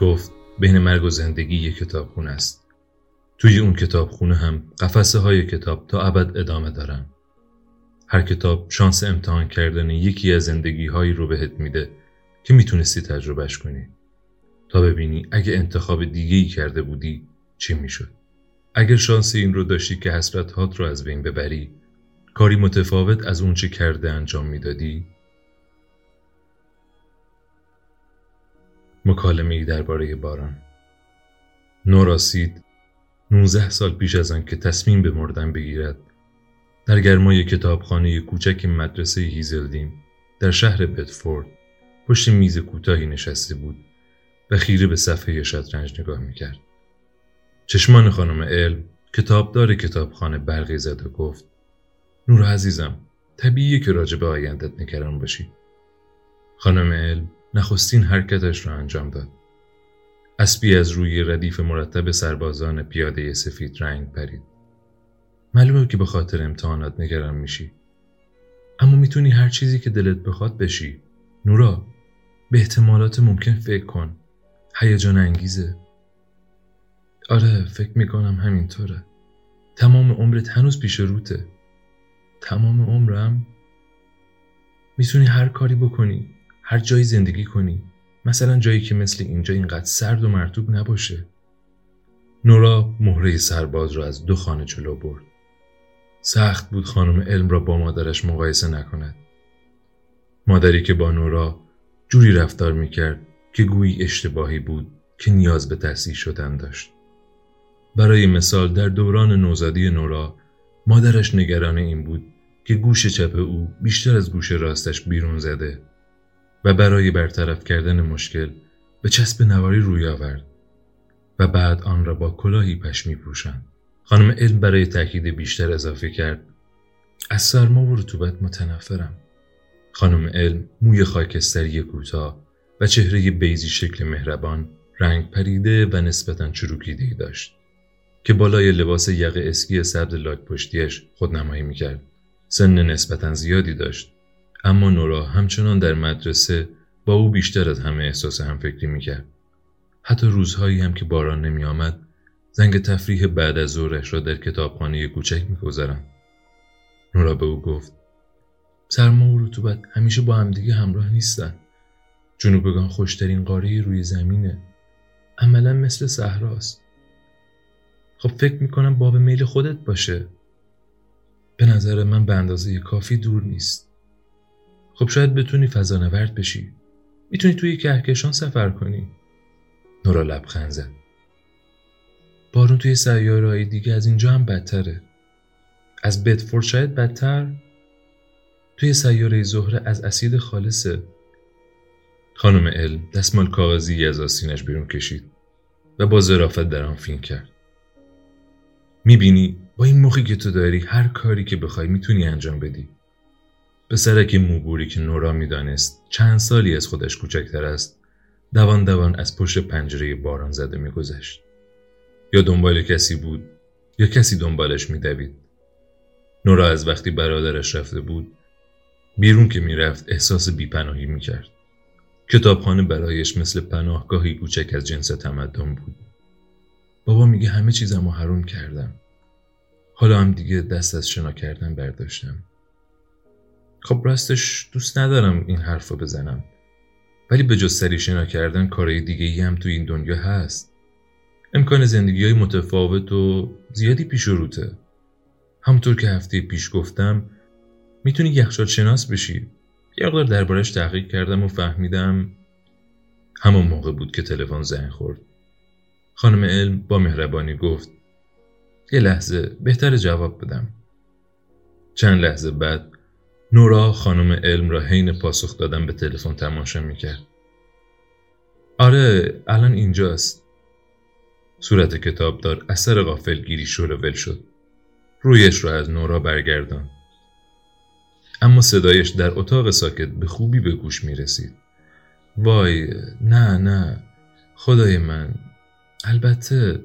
گفت بین مرگ و زندگی یک کتابخونه است. توی اون کتابخونه هم قفسه های کتاب تا ابد ادامه دارن. هر کتاب شانس امتحان کردن یکی از زندگی هایی رو بهت میده که می‌تونستی تجربهش کنی. تا ببینی اگه انتخاب دیگه ای کرده بودی چی می‌شد. اگر شانس این رو داشتی که حسرت هات رو از بین ببری کاری متفاوت از اون چه کرده انجام می‌دادی مکالمه ای درباره باران. نوراسید 19 سال پیش از آن که تصمیم به مردن بگیرد. در گرمای کتابخانه کوچک مدرسه هیزلدیم در شهر بدفورد پشت میز کوتاهی نشسته بود و خیره به صفحه شطرنج نگاه می‌کرد. چشمان خانم علم کتابدار کتابخانه برقی زد و گفت نور عزیزم طبیعیه که راجع به آیندت نگران باشی. خانم علم نخستین حرکتش را انجام داد. اسبی از روی ردیف مرتب سربازان پیاده سفید رنگ پرید. معلومه که به خاطر امتحانات نگران میشی. اما می‌تونی هر چیزی که دلت بخواد بشی. نورا به احتمالات ممکن فکر کن. هیجان انگیزه. آره فکر می‌کنم همینطوره. تمام عمرت هنوز پیش روته. تمام عمرم می‌تونی هر کاری بکنی. هر جایی زندگی کنی. مثلا جایی که مثل اینجا اینقدر سرد و مرتوب نباشه. نورا مهره سرباز را از دو خانه جلو برد. سخت بود خانم علم را با مادرش مقایسه نکند. مادری که با نورا جوری رفتار می‌کرد که گویی اشتباهی بود که نیاز به تحصیل شدن داشت. برای مثال در دوران نوزادی نورا مادرش نگران این بود که گوش چپ او بیشتر از گوش راستش بیرون زده. و برای برطرف کردن مشکل به چسب نواری روی آورد و بعد آن را با کلاهی پشمی پوشند. خانم علم برای تاکید بیشتر اضافه کرد از سرما و رطوبت متنفرم. خانم علم موی خاکستری کوتاه و چهره بیزی شکل مهربان رنگ پریده و نسبتا چروکیده داشت که بالای لباس یق اسکی سبز لاک پشتیش خودنمایی می‌کرد. سن نسبتا زیادی داشت اما نورا همچنان در مدرسه با او بیشتر از همه احساس همفکری می‌کرد. حتی روزهایی هم که باران نمی آمد زنگ تفریح بعد از ظهرش را در کتابخانه کوچک میگذرم. نورا به او گفت سرما و رطوبت همیشه با همدیگه همراه نیستن. جنوبگان خوشترین قاره روی زمینه. عملا مثل صحراست. خب فکر می‌کنم باب میل خودت باشه. به نظر من به اندازه کافی دور نیست. خب شاید بتونی فضانورد بشی. می‌تونی توی کهکشان سفر کنی. نورا لبخند زد. بارون توی سیارههای دیگه از اینجا هم بدتره. از بدفورد شاید بدتر. توی سیاره زهره از اسید خالصه. خانم علم دستمال کاغذی از آسینش بیرون کشید و با ظرافت در آن فین کرد. می‌بینی؟ با این مخی که تو داری هر کاری که بخوای می‌تونی انجام بدی. پسرک موبوری که نورا می‌دانست چند سالی از خودش کوچکتر است دوان دوان از پشت پنجره باران زده میگذشت. یا دنبال کسی بود یا کسی دنبالش میدوید. نورا از وقتی برادرش رفته بود بیرون که می‌رفت احساس بیپناهی می‌کرد. کتابخانه برایش مثل پناهگاهی کوچک از جنس تمدن بود. بابا میگه همه چیزم رو حروم کردم. حالا هم دیگه دست از شنا کردن برداشتم. خب راستش دوست ندارم این حرف رو بزنم. ولی به جز سری شنا کردن کارهای دیگه ای هم تو این دنیا هست. امکان زندگی های متفاوت و زیادی پیش روته. همونطور که هفته پیش گفتم می‌تونی یخچال شناس بشی. یه مقدار دربارش تحقیق کردم و فهمیدم همون موقع بود که تلفن زنگ خورد. خانم علم با مهربانی گفت یه لحظه بهتر جواب بدم. چند لحظه بعد نورا خانم علم را حین پاسخ دادن به تلفن تماشا می‌کرد. آره الان اینجاست. صورت کتابدار اثر غافلگیری شل ول شد. رویش را از نورا برگردان. اما صدایش در اتاق ساکت به خوبی به گوش می رسید. وای نه نه خدای من البته